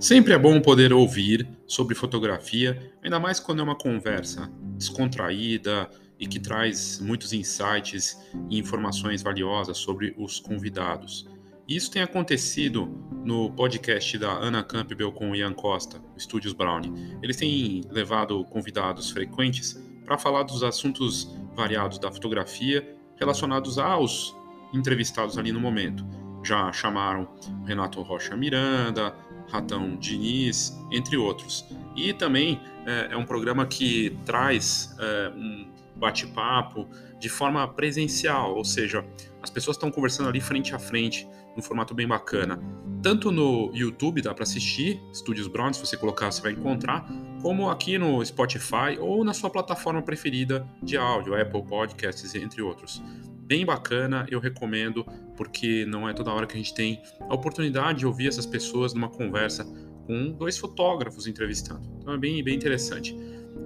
Sempre é bom poder ouvir sobre fotografia, ainda mais quando é uma conversa descontraída e que traz muitos insights e informações valiosas sobre os convidados. Isso tem acontecido no podcast da Ana Campbell com o Ian Costa, Estúdios Brownie. Eles têm levado convidados frequentes para falar dos assuntos variados da fotografia relacionados aos entrevistados ali no momento. Já chamaram Renato Rocha Miranda, Ratão Diniz, entre outros. E também é, é um programa que traz é, um bate-papo de forma presencial, ou seja, as pessoas estão conversando ali frente a frente, num formato bem bacana. Tanto no YouTube dá para assistir, Estúdios Brown, se você colocar você vai encontrar, como aqui no Spotify ou na sua plataforma preferida de áudio, Apple Podcasts, entre outros bem bacana, eu recomendo, porque não é toda hora que a gente tem a oportunidade de ouvir essas pessoas numa conversa com dois fotógrafos entrevistando. Então é bem, bem interessante.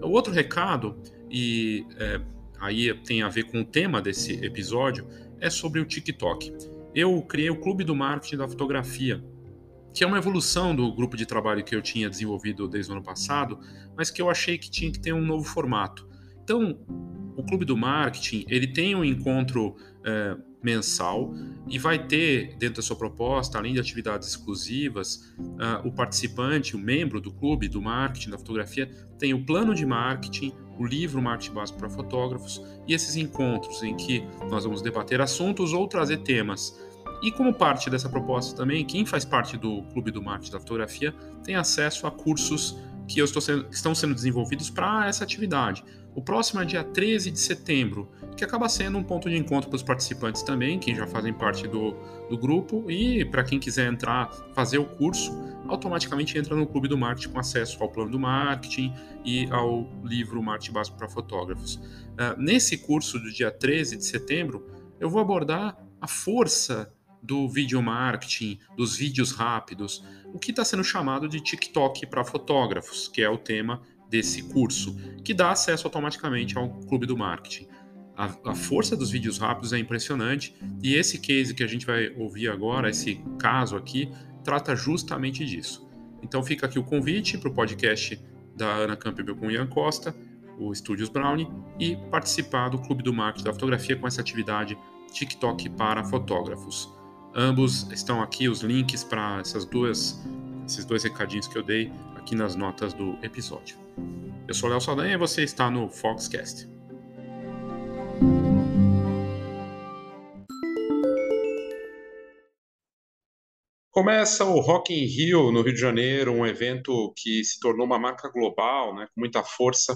O outro recado, e é, aí tem a ver com o tema desse episódio, é sobre o TikTok. Eu criei o Clube do Marketing da Fotografia, que é uma evolução do grupo de trabalho que eu tinha desenvolvido desde o ano passado, mas que eu achei que tinha que ter um novo formato. Então, o Clube do Marketing ele tem um encontro é, mensal e vai ter dentro da sua proposta, além de atividades exclusivas, uh, o participante, o membro do clube do marketing da fotografia tem o plano de marketing, o livro Marketing Básico para Fotógrafos e esses encontros em que nós vamos debater assuntos ou trazer temas. E como parte dessa proposta também, quem faz parte do clube do marketing da fotografia tem acesso a cursos que, sendo, que estão sendo desenvolvidos para essa atividade. O próximo é dia 13 de setembro, que acaba sendo um ponto de encontro para os participantes também, quem já fazem parte do, do grupo, e para quem quiser entrar, fazer o curso, automaticamente entra no Clube do Marketing com acesso ao plano do marketing e ao livro Marketing Básico para Fotógrafos. Uh, nesse curso do dia 13 de setembro, eu vou abordar a força do vídeo marketing, dos vídeos rápidos, o que está sendo chamado de TikTok para fotógrafos, que é o tema desse curso, que dá acesso automaticamente ao clube do marketing. A, a, força dos vídeos rápidos é impressionante e esse case que a gente vai ouvir agora, esse caso aqui, trata justamente disso. Então fica aqui o convite para o podcast da Ana Campbell com Ian Costa, o Studios Brownie, e participar do Clube do Marketing da Fotografia com essa atividade TikTok para fotógrafos. Ambos estão aqui os links para essas duas, esses dois recadinhos que eu dei aqui nas notas do episódio. Eu sou Léo Saldanha e você está no Foxcast. Começa o Rock in Rio, no Rio de Janeiro, um evento que se tornou uma marca global, né, com muita força,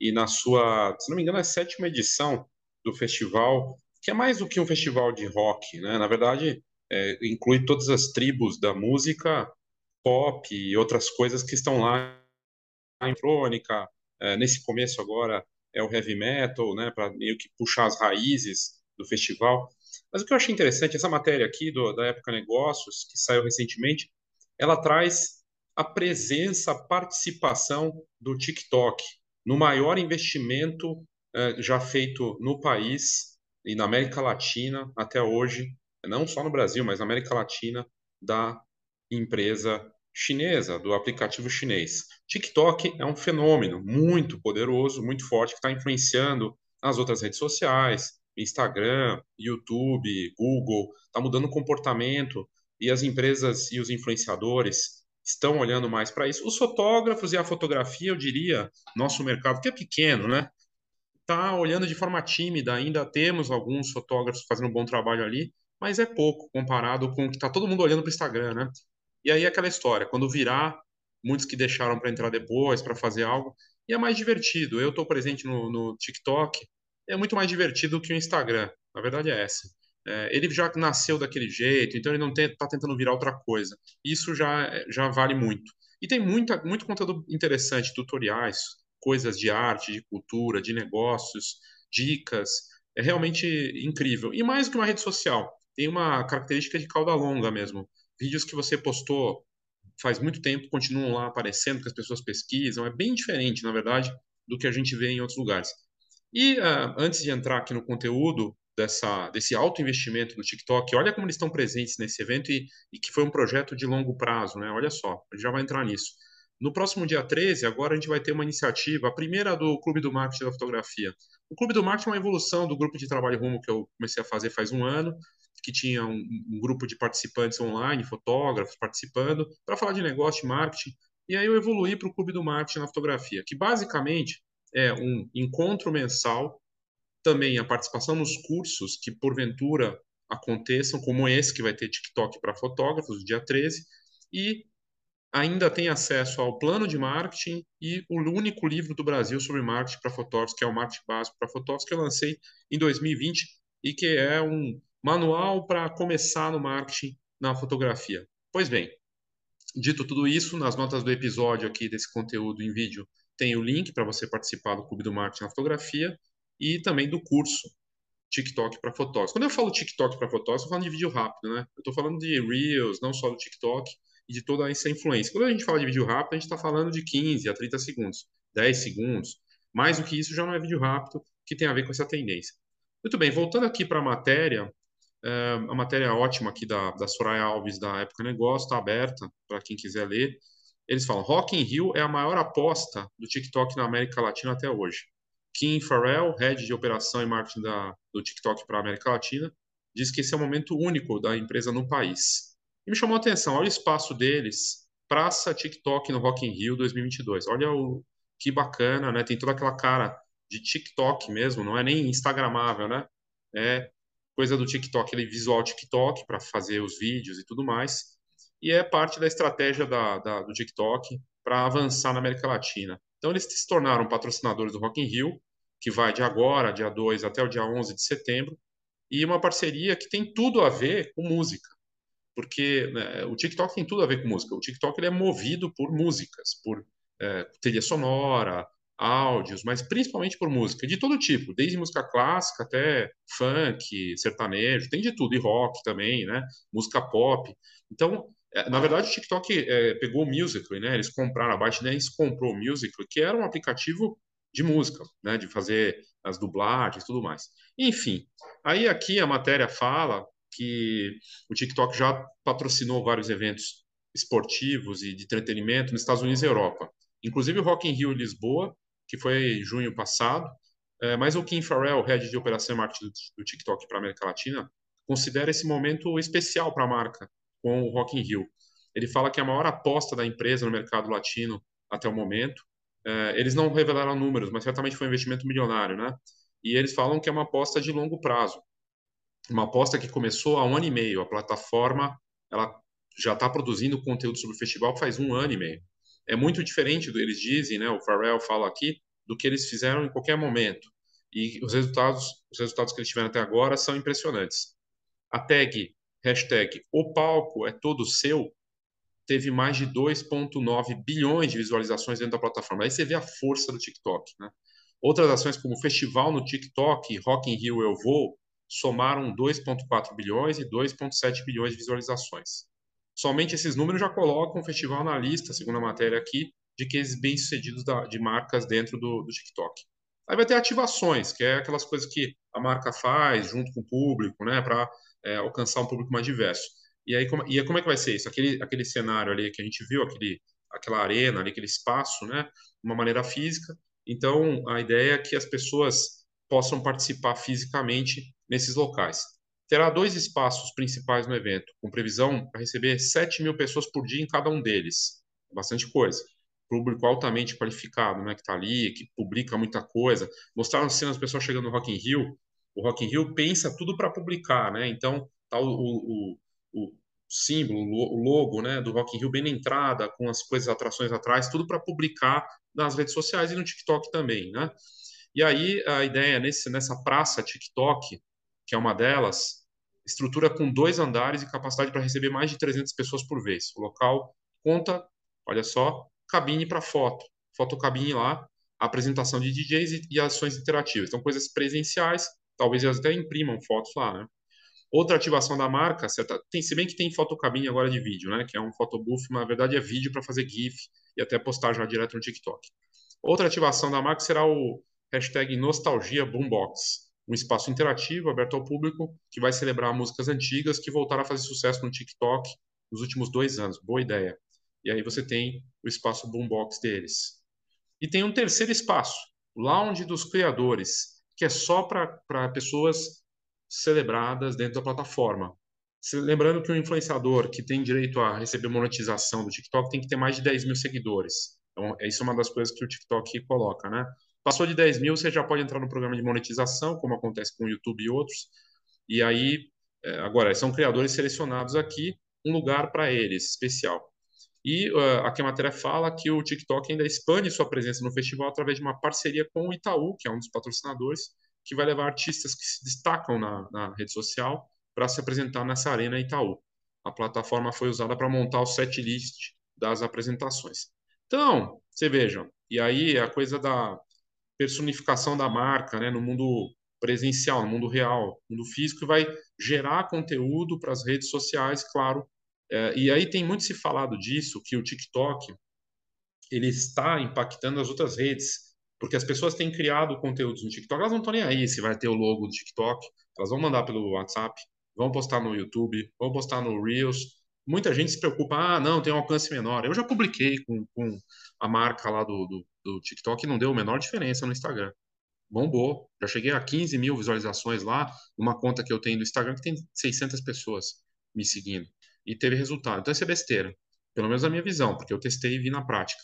e na sua, se não me engano, é a sétima edição do festival, que é mais do que um festival de rock, né? Na verdade, é, inclui todas as tribos da música pop e outras coisas que estão lá, eletrônica, é, nesse começo agora é o heavy metal, né, para meio que puxar as raízes do festival. Mas o que eu achei interessante, essa matéria aqui do, da Época Negócios, que saiu recentemente, ela traz a presença, a participação do TikTok no maior investimento é, já feito no país e na América Latina até hoje, não só no Brasil, mas na América Latina, da empresa chinesa, do aplicativo chinês. TikTok é um fenômeno muito poderoso, muito forte, que está influenciando as outras redes sociais, Instagram, YouTube, Google, está mudando o comportamento e as empresas e os influenciadores estão olhando mais para isso. Os fotógrafos e a fotografia, eu diria, nosso mercado, que é pequeno, né? Está olhando de forma tímida, ainda temos alguns fotógrafos fazendo um bom trabalho ali, mas é pouco comparado com o que está todo mundo olhando para o Instagram, né? E aí aquela história, quando virar, muitos que deixaram para entrar depois, para fazer algo, e é mais divertido. Eu estou presente no, no, TikTok, é muito mais divertido que o Instagram. A verdade é essa. É, ele já nasceu daquele jeito, então ele não está tentando virar outra coisa. Isso já, já vale muito. E tem muita, muito conteúdo interessante, tutoriais, coisas de arte, de cultura, de negócios, dicas. É realmente incrível. E mais do que uma rede social, tem uma característica de cauda longa mesmo. Vídeos que você postou faz muito tempo continuam lá aparecendo, que as pessoas pesquisam. É bem diferente, na verdade, do que a gente vê em outros lugares. E uh, antes de entrar aqui no conteúdo dessa, desse alto investimento do TikTok, olha como eles estão presentes nesse evento e, e que foi um projeto de longo prazo, né? Olha só, a gente já vai entrar nisso. No próximo dia 13, agora a gente vai ter uma iniciativa, a primeira do Clube do Marketing da Fotografia. O Clube do Marketing é uma evolução do grupo de trabalho Rumo que eu comecei a fazer faz um ano, que tinha um, um grupo de participantes online, fotógrafos participando, para falar de negócio, de marketing. E aí eu evoluí para o Clube do Marketing na Fotografia, que basicamente é um encontro mensal, também a participação nos cursos que porventura aconteçam, como esse que vai ter TikTok para fotógrafos, dia 13, e ainda tem acesso ao plano de marketing e o único livro do Brasil sobre marketing para fotógrafos, que é o Marketing Básico para Fotógrafos, que eu lancei em 2020 e que é um manual para começar no marketing na fotografia. Pois bem, dito tudo isso, nas notas do episódio aqui desse conteúdo em vídeo tem o link para você participar do Clube do Marketing na Fotografia e também do curso TikTok para fotógrafos. Quando eu falo TikTok para fotógrafos, eu falo de vídeo rápido, né? Eu estou falando de Reels, não só do TikTok, e de toda essa influência. Quando a gente fala de vídeo rápido, a gente está falando de 15 a 30 segundos, 10 segundos. Mais do que isso já não é vídeo rápido, que tem a ver com essa tendência. Muito bem, voltando aqui para a matéria, é, a matéria ótima aqui da, da Soraya Alves, da Época Negócio, está aberta para quem quiser ler. Eles falam, Rock in Rio é a maior aposta do TikTok na América Latina até hoje. Kim Farrell, head de operação e marketing da, do TikTok para a América Latina, diz que esse é o momento único da empresa no país. E me chamou a atenção, olha o espaço deles, Praça TikTok no Rock in Rio 2022. Olha o que bacana, né? Tem toda aquela cara de TikTok mesmo, não é nem instagramável, né? É coisa do TikTok, aquele visual TikTok para fazer os vídeos e tudo mais. E é parte da estratégia da, da do TikTok para avançar na América Latina. Então eles se tornaram patrocinadores do Rock in Rio, que vai de agora, dia 2 até o dia 11 de setembro, e uma parceria que tem tudo a ver com música porque né, o TikTok tem tudo a ver com música. O TikTok ele é movido por músicas, por é, trilha sonora, áudios, mas principalmente por música de todo tipo, desde música clássica até funk, sertanejo, tem de tudo, e rock também, né? Música pop. Então, é, na verdade, o TikTok é, pegou o Musical.ly, né? Eles compraram, a ByteDance comprou o Musical.ly, que era um aplicativo de música, né? De fazer as dublagens tudo mais. Enfim, aí aqui a matéria fala que o TikTok já patrocinou vários eventos esportivos e de entretenimento nos Estados Unidos e Europa. Inclusive o Rock in Rio Lisboa, que foi junho passado, é, mas o Kim Farrell, head de operação e marketing do, TikTok para a América Latina, considera esse momento especial para a marca com o Rock in Rio. Ele fala que é a maior aposta da empresa no mercado latino até o momento. É, eles não revelaram números, mas certamente foi um investimento milionário, né? E eles falam que é uma aposta de longo prazo uma aposta que começou há um ano e meio. A plataforma ela já está produzindo conteúdo sobre o festival faz um ano e meio. É muito diferente do eles dizem, né? O Pharrell fala aqui do que eles fizeram em qualquer momento. E os resultados, os resultados que eles tiveram até agora são impressionantes. A tag hashtag o palco é todo seu teve mais de 2,9 bilhões de visualizações dentro da plataforma. Aí você vê a força do TikTok, né? Outras ações como Festival no TikTok, Rock in Rio Eu Vou, somaram 2,4 bilhões e 2,7 bilhões de visualizações. Somente esses números já colocam o festival na lista, segundo a matéria aqui, de cases bem-sucedidos de marcas dentro do, do TikTok. Aí vai ter ativações, que é aquelas coisas que a marca faz junto com o público, né, para é, alcançar um público mais diverso. E aí como, e como é que vai ser isso? Aquele, aquele cenário ali que a gente viu, aquele, aquela arena ali, aquele espaço, né, de uma maneira física. Então, a ideia é que as pessoas possam participar fisicamente nesses locais. Terá dois espaços principais no evento, com previsão para receber 7 mil pessoas por dia em cada um deles. Bastante coisa. Público altamente qualificado, né, que está ali, que publica muita coisa. Mostraram cenas das pessoas chegando no Rock in Rio. O Rock in Rio pensa tudo para publicar, né? Então, tá o, o, o, símbolo, o logo né, do Rock in Rio bem na entrada, com as coisas, atrações atrás, tudo para publicar nas redes sociais e no TikTok também, né? E aí a ideia nesse, nessa praça TikTok que é uma delas, estrutura com dois andares e capacidade para receber mais de 300 pessoas por vez. O local conta, olha só, cabine para foto, fotocabine lá, apresentação de DJs e, e, ações interativas. Então, coisas presenciais, talvez elas até imprimam fotos lá, né? Outra ativação da marca, certa, tem, se bem que tem fotocabine agora de vídeo, né? Que é um photobooth, mas na verdade é vídeo para fazer GIF e até postar já direto no TikTok. Outra ativação da marca será o hashtag Nostalgia Boombox, um espaço interativo aberto ao público que vai celebrar músicas antigas que voltaram a fazer sucesso no TikTok nos últimos dois anos. Boa ideia. E aí você tem o espaço boombox deles. E tem um terceiro espaço, lounge dos criadores, que é só para pessoas celebradas dentro da plataforma. Lembrando que o influenciador que tem direito a receber monetização do TikTok tem que ter mais de 10 mil seguidores. Então, isso é uma das coisas que o TikTok coloca, né? Passou de 10 mil, você já pode entrar no programa de monetização, como acontece com o YouTube e outros. E aí, é, agora, são criadores selecionados aqui, um lugar para eles, especial. E uh, aqui a matéria fala que o TikTok ainda expande sua presença no festival através de uma parceria com o Itaú, que é um dos patrocinadores, que vai levar artistas que se destacam na, na rede social para se apresentar nessa arena Itaú. A plataforma foi usada para montar o set list das apresentações. Então, você veja, e aí a coisa da personificação da marca né, no mundo presencial, no mundo real, no mundo físico, vai gerar conteúdo para as redes sociais, claro. É, e aí tem muito se falado disso, que o TikTok ele está impactando as outras redes, porque as pessoas têm criado conteúdos no TikTok, elas não estão nem aí se vai ter o logo do TikTok, elas vão mandar pelo WhatsApp, vão postar no YouTube, vão postar no Reels. Muita gente se preocupa, ah, não, tem um alcance menor. Eu já publiquei com, com a marca lá do, do, do TikTok não deu a menor diferença no Instagram. Bombou. Já cheguei a 15 mil visualizações lá, numa conta que eu tenho do Instagram que tem 600 pessoas me seguindo. E teve resultado. Então, isso é besteira. Pelo menos a minha visão, porque eu testei e vi na prática.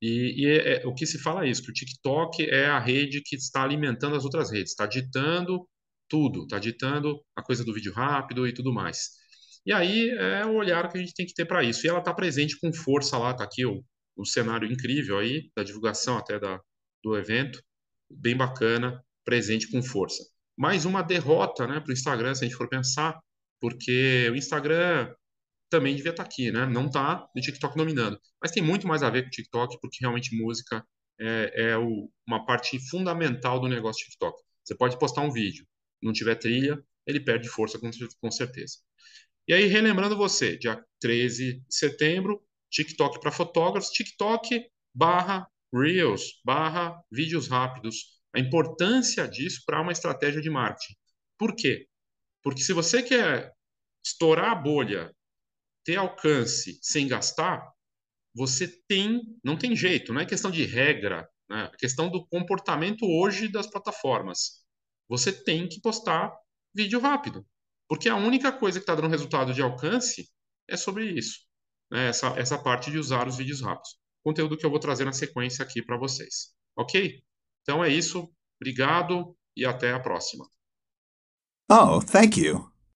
E, e é, é, o que se fala é isso, que o TikTok é a rede que está alimentando as outras redes, está ditando tudo, está ditando a coisa do vídeo rápido e tudo mais. E aí é o olhar que a gente tem que ter para isso. E ela está presente com força lá, está aqui o, o cenário incrível aí, da divulgação até da, do evento, bem bacana, presente com força. Mais uma derrota né, para o Instagram, se a gente for pensar, porque o Instagram também devia estar tá aqui, né? Não está o TikTok dominando. Mas tem muito mais a ver com o TikTok, porque realmente música é, é o, uma parte fundamental do negócio TikTok. Você pode postar um vídeo, não tiver trilha, ele perde força com, com certeza. E aí, relembrando você, dia 13 de setembro, TikTok para fotógrafos, TikTok barra Reels, barra vídeos rápidos. A importância disso para uma estratégia de marketing. Por quê? Porque se você quer estourar a bolha, ter alcance sem gastar, você tem, não tem jeito, não é questão de regra, né? é questão do comportamento hoje das plataformas você tem que postar vídeo rápido. Porque a única coisa que está dando resultado de alcance é sobre isso. Né? Essa, essa parte de usar os vídeos rápidos. Conteúdo que eu vou trazer na sequência aqui para vocês. Ok? Então é isso. Obrigado e até a próxima. Oh, thank you.